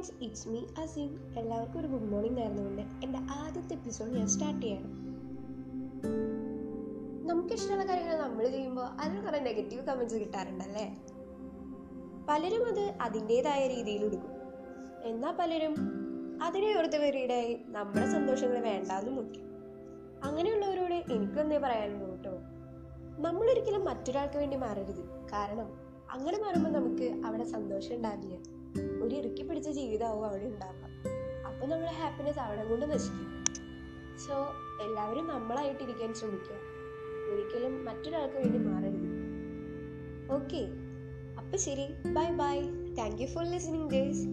Friends it's me Azeem എല്ലാവർക്കും ഒരു good morning നേർന്നുകൊണ്ട് എന്റെ ആദ്യത്തെ എപ്പിസോഡ് ഞാൻ സ്റ്റാർട്ട് ചെയ്യാണ്. നമുക്ക് ഇഷ്ടമുള്ള കാര്യങ്ങൾ നമ്മൾ ചെയ്യുമ്പോൾ അതിന് കുറേ നെഗറ്റീവ് കമൻസ് കിട്ടാറുണ്ടല്ലേ? പലരും അത് അതിന്റെതായ രീതിയിൽ എടുക്കും. എന്നാൽ പലരും അതിനെ ഓർത്ത് ഓർത്തവരുടെയായി നമ്മുടെ സന്തോഷങ്ങൾ വേണ്ടാന്ന് മുഖ്യം അങ്ങനെയുള്ളവരോട് എനിക്കൊന്നേ പറയാനുള്ളൂ കേട്ടോ. നമ്മളൊരിക്കലും മറ്റൊരാൾക്ക് വേണ്ടി മാറരുത്. കാരണം അങ്ങനെ മാറുമ്പോൾ നമുക്ക് അവിടെ സന്തോഷം ഉണ്ടാവില്ല. ഒരു ഇറുക്കി പിടിച്ച ജീവിതമാവും അവിടെ ഉണ്ടാവുക. അപ്പോൾ നമ്മുടെ ഹാപ്പിനെസ് അവിടെ കൊണ്ട് നശിക്കും. സോ എല്ലാവരും നമ്മളായിട്ടിരിക്കാൻ ശ്രമിക്കുക. ഒരിക്കലും മറ്റൊരാൾക്ക് വേണ്ടി മാറരുത്. ഓക്കെ അപ്പോൾ ശരി. Bye bye thank you for listening guys